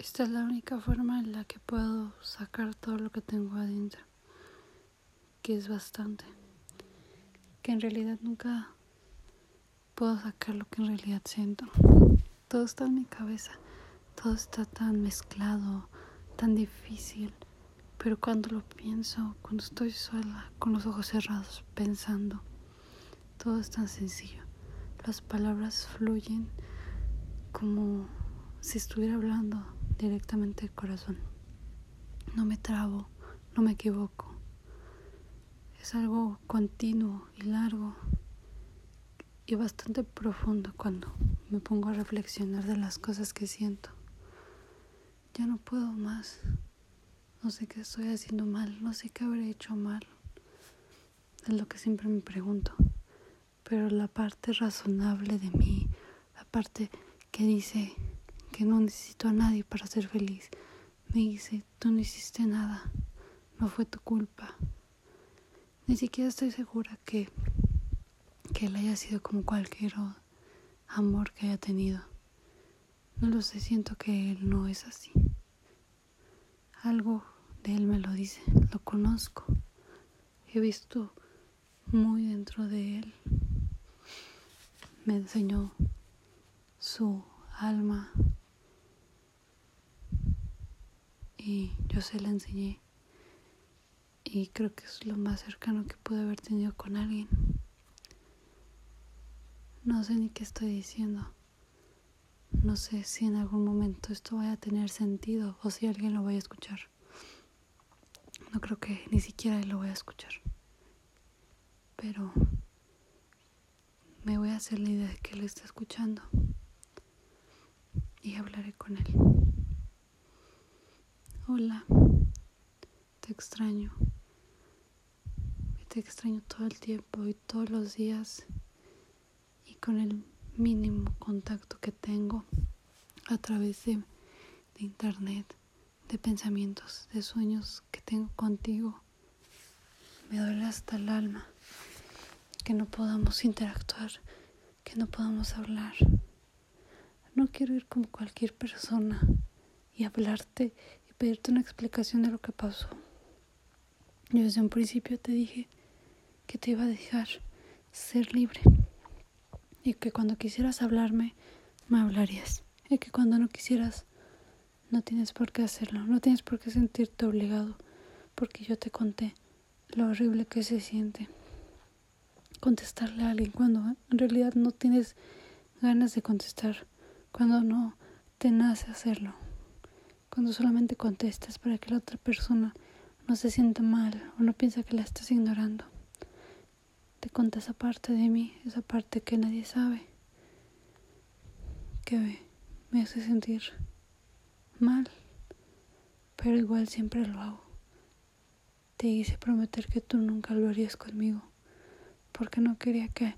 Esta es la única forma en la que puedo sacar todo lo que tengo adentro, que es bastante, que en realidad nunca puedo sacar lo que en realidad siento. Todo está en mi cabeza, todo está tan mezclado, tan difícil, pero cuando lo pienso, cuando estoy sola, con los ojos cerrados, pensando, todo es tan sencillo. Las palabras fluyen como si estuviera hablando directamente el corazón. No me trabo, no me equivoco. Es algo continuo y largo y bastante profundo cuando me pongo a reflexionar de las cosas que siento. Ya no puedo más. No sé qué estoy haciendo mal, no sé qué habré hecho mal. Es lo que siempre me pregunto. Pero la parte razonable de mí, la parte que dice, que no necesito a nadie para ser feliz. Me dice, tú no hiciste nada, no fue tu culpa. Ni siquiera estoy segura que, que él haya sido como cualquier amor que haya tenido. No lo sé, siento que él no es así. Algo de él me lo dice, lo conozco. He visto muy dentro de él. Me enseñó su alma, y yo se la enseñé y creo que es lo más cercano que pude haber tenido con alguien. No sé ni qué estoy diciendo. No sé si en algún momento esto vaya a tener sentido o si alguien lo vaya a escuchar. No creo que ni siquiera lo vaya a escuchar. Pero me voy a hacer la idea de que él está escuchando y hablaré con él. Hola, te extraño. Te extraño todo el tiempo y todos los días y con el mínimo contacto que tengo a través de, de internet, de pensamientos, de sueños que tengo contigo. Me duele hasta el alma que no podamos interactuar, que no podamos hablar. No quiero ir como cualquier persona y hablarte pedirte una explicación de lo que pasó. Yo desde un principio te dije que te iba a dejar ser libre y que cuando quisieras hablarme, me hablarías y que cuando no quisieras, no tienes por qué hacerlo, no tienes por qué sentirte obligado, porque yo te conté lo horrible que se siente contestarle a alguien cuando en realidad no tienes ganas de contestar, cuando no te nace hacerlo cuando solamente contestas para que la otra persona no se sienta mal o no piensa que la estás ignorando. Te conté esa parte de mí, esa parte que nadie sabe, que me hace sentir mal, pero igual siempre lo hago. Te hice prometer que tú nunca lo harías conmigo, porque no quería que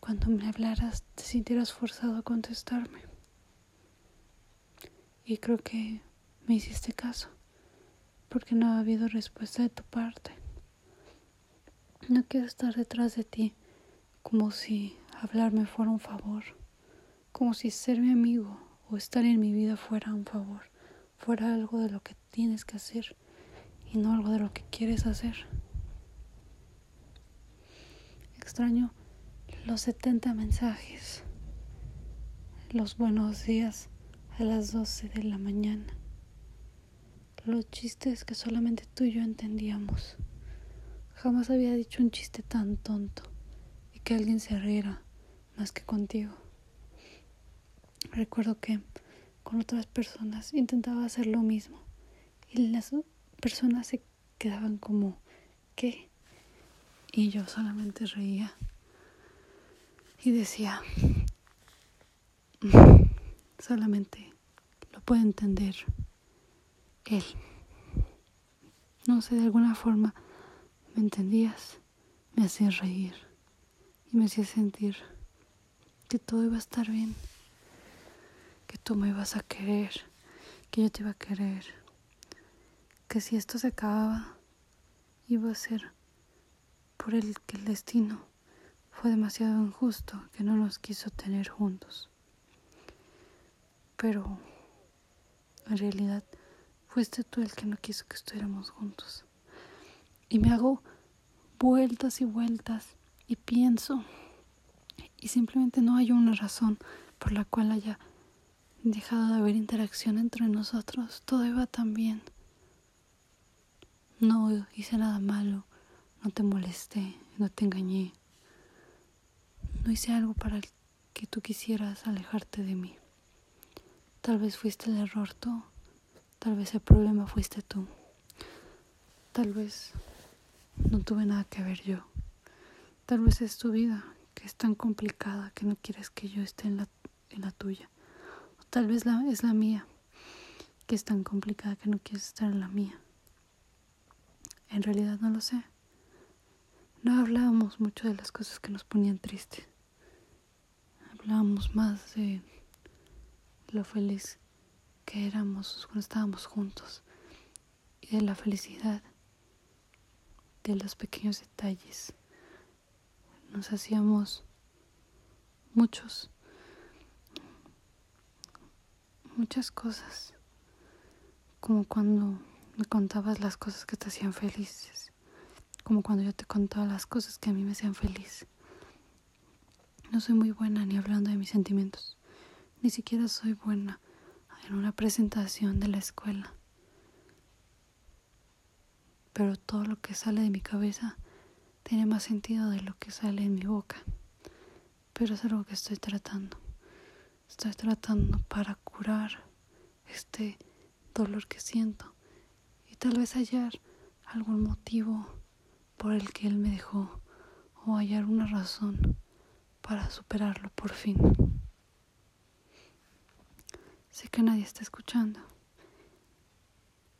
cuando me hablaras te sintieras forzado a contestarme. Y creo que me hiciste caso, porque no ha habido respuesta de tu parte. No quiero estar detrás de ti como si hablarme fuera un favor, como si ser mi amigo o estar en mi vida fuera un favor, fuera algo de lo que tienes que hacer y no algo de lo que quieres hacer. Extraño los 70 mensajes, los buenos días a las 12 de la mañana los chistes que solamente tú y yo entendíamos. Jamás había dicho un chiste tan tonto y que alguien se riera más que contigo. Recuerdo que con otras personas intentaba hacer lo mismo y las personas se quedaban como ¿qué? Y yo solamente reía y decía solamente lo puedo entender él. No sé, de alguna forma me entendías, me hacías reír y me hacías sentir que todo iba a estar bien, que tú me ibas a querer, que yo te iba a querer, que si esto se acababa iba a ser por el que el destino fue demasiado injusto que no nos quiso tener juntos. Pero en realidad fuiste tú el que no quiso que estuviéramos juntos. Y me hago vueltas y vueltas y pienso y simplemente no hay una razón por la cual haya dejado de haber interacción entre nosotros. Todo iba tan bien. No hice nada malo, no te molesté, no te engañé. No hice algo para que tú quisieras alejarte de mí. Tal vez fuiste el error tú, tal vez el problema fuiste tú. Tal vez no tuve nada que ver yo. Tal vez es tu vida, que es tan complicada que no quieres que yo esté en la, en la tuya. O tal vez la, es la mía, que es tan complicada que no quieres estar en la mía. En realidad no lo sé. No hablábamos mucho de las cosas que nos ponían tristes. Hablábamos más de lo feliz que éramos cuando estábamos juntos y de la felicidad de los pequeños detalles. Nos hacíamos muchos, muchas cosas, como cuando me contabas las cosas que te hacían felices, como cuando yo te contaba las cosas que a mí me hacían feliz. No soy muy buena ni hablando de mis sentimientos, ni siquiera soy buena en una presentación de la escuela. Pero todo lo que sale de mi cabeza tiene más sentido de lo que sale en mi boca. Pero es algo que estoy tratando. Estoy tratando para curar este dolor que siento tal vez hallar algún motivo por el que él me dejó o hallar una razón para superarlo por fin. Sé que nadie está escuchando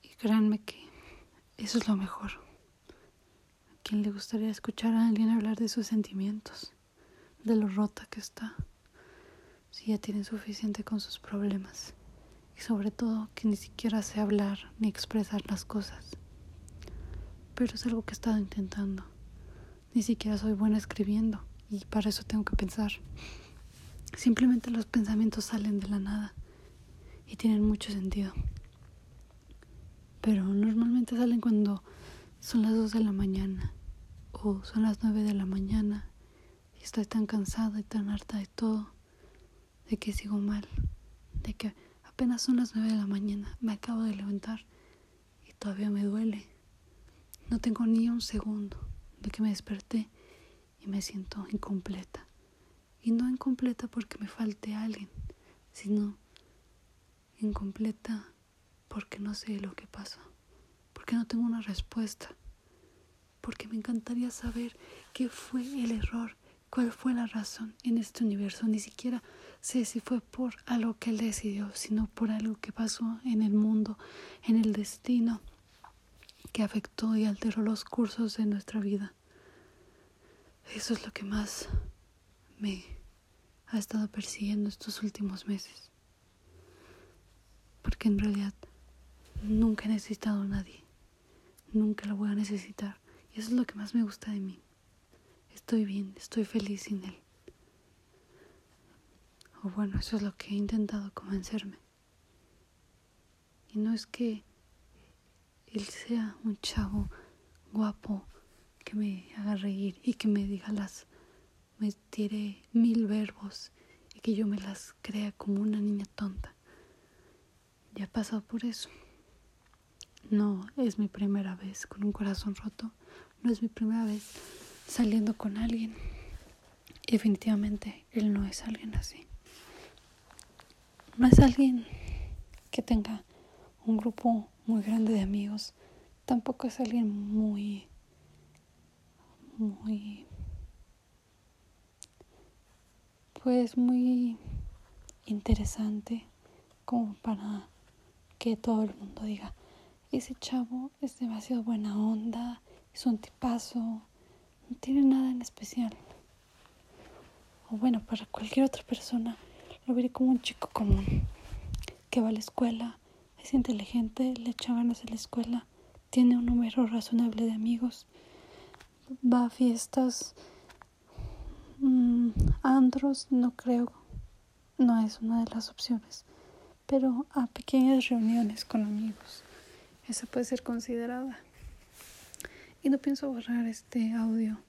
y créanme que eso es lo mejor. A quien le gustaría escuchar a alguien hablar de sus sentimientos, de lo rota que está, si ya tiene suficiente con sus problemas y sobre todo que ni siquiera sé hablar ni expresar las cosas. Pero es algo que he estado intentando. Ni siquiera soy buena escribiendo y para eso tengo que pensar. Simplemente los pensamientos salen de la nada y tienen mucho sentido. Pero normalmente salen cuando son las 2 de la mañana o son las 9 de la mañana y estoy tan cansada y tan harta de todo, de que sigo mal, de que Apenas son las nueve de la mañana, me acabo de levantar y todavía me duele. No tengo ni un segundo de que me desperté y me siento incompleta. Y no incompleta porque me falte alguien, sino incompleta porque no sé lo que pasa, porque no tengo una respuesta, porque me encantaría saber qué fue el error, cuál fue la razón en este universo, ni siquiera sé si fue por algo que él decidió, sino por algo que pasó en el mundo, en el destino, que afectó y alteró los cursos de nuestra vida. Eso es lo que más me ha estado persiguiendo estos últimos meses. Porque en realidad nunca he necesitado a nadie. Nunca lo voy a necesitar. Y eso es lo que más me gusta de mí. Estoy bien, estoy feliz sin él bueno, eso es lo que he intentado convencerme. Y no es que él sea un chavo guapo que me haga reír y que me diga las, me tire mil verbos y que yo me las crea como una niña tonta. Ya he pasado por eso. No es mi primera vez con un corazón roto. No es mi primera vez saliendo con alguien. Definitivamente él no es alguien así no es alguien que tenga un grupo muy grande de amigos, tampoco es alguien muy, muy, pues muy interesante como para que todo el mundo diga, ese chavo es demasiado buena onda, es un tipazo, no tiene nada en especial. O bueno, para cualquier otra persona lo veré como un chico común, que va a la escuela, es inteligente, le echa ganas a la escuela, tiene un número razonable de amigos, va a fiestas, mmm, andros, no creo, no es una de las opciones, pero a pequeñas reuniones con amigos. Esa puede ser considerada. Y no pienso borrar este audio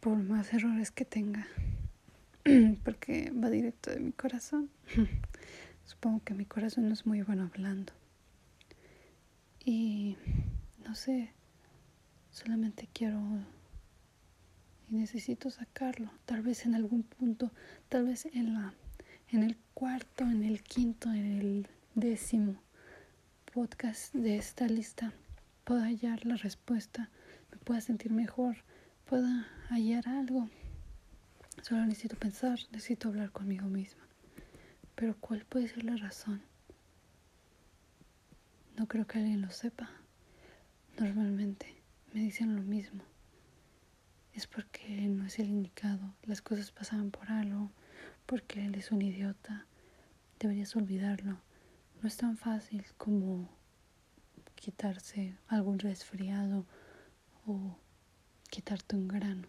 por más errores que tenga, porque va directo de mi corazón. Supongo que mi corazón no es muy bueno hablando. Y no sé, solamente quiero y necesito sacarlo. Tal vez en algún punto, tal vez en la en el cuarto, en el quinto, en el décimo podcast de esta lista pueda hallar la respuesta, me pueda sentir mejor, pueda hallar algo. Solo necesito pensar, necesito hablar conmigo misma. Pero ¿cuál puede ser la razón? No creo que alguien lo sepa. Normalmente me dicen lo mismo. Es porque no es el indicado. Las cosas pasaban por algo. Porque él es un idiota. Deberías olvidarlo. No es tan fácil como quitarse algún resfriado o quitarte un grano.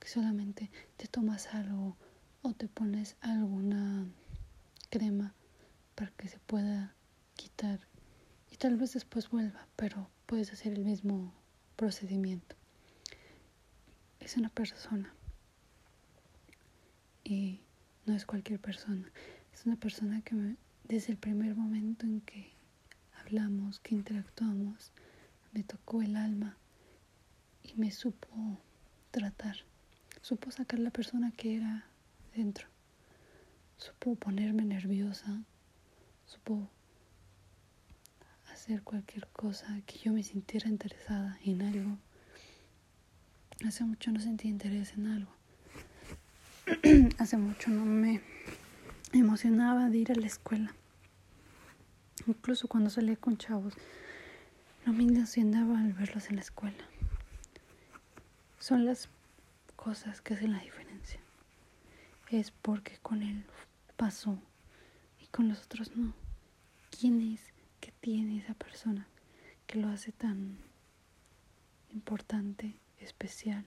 Que solamente te tomas algo o te pones alguna crema para que se pueda quitar y tal vez después vuelva, pero puedes hacer el mismo procedimiento. Es una persona y no es cualquier persona, es una persona que desde el primer momento en que hablamos, que interactuamos, me tocó el alma y me supo tratar, supo sacar la persona que era dentro, supo ponerme nerviosa, supo hacer cualquier cosa que yo me sintiera interesada en algo. Hace mucho no sentí interés en algo. Hace mucho no me emocionaba de ir a la escuela. Incluso cuando salía con chavos, no me emocionaba al verlos en la escuela. Son las cosas que hacen la diferencia. Es porque con él pasó y con los otros no. ¿Quién es que tiene esa persona que lo hace tan importante, especial?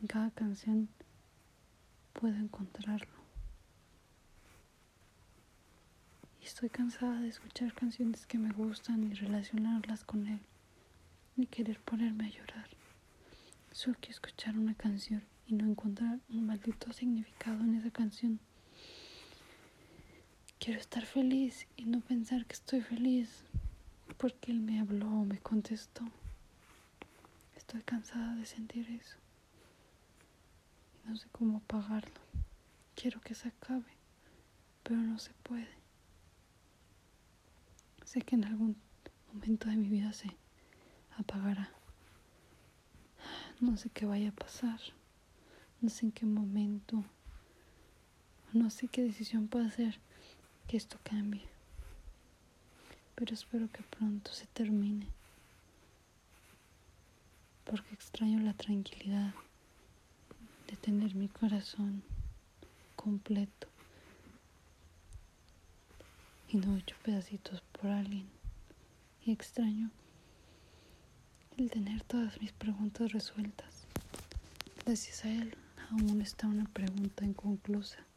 En cada canción puedo encontrarlo. Y estoy cansada de escuchar canciones que me gustan y relacionarlas con él. Ni querer ponerme a llorar. Solo quiero escuchar una canción y no encontrar un maldito significado en esa canción. Quiero estar feliz y no pensar que estoy feliz porque él me habló o me contestó. Estoy cansada de sentir eso. No sé cómo apagarlo. Quiero que se acabe, pero no se puede. Sé que en algún momento de mi vida se apagará. No sé qué vaya a pasar. No sé en qué momento. No sé qué decisión pueda hacer que esto cambie. Pero espero que pronto se termine. Porque extraño la tranquilidad de tener mi corazón completo y no hecho pedacitos por alguien. Y extraño el tener todas mis preguntas resueltas. Gracias a él aún está una pregunta inconclusa.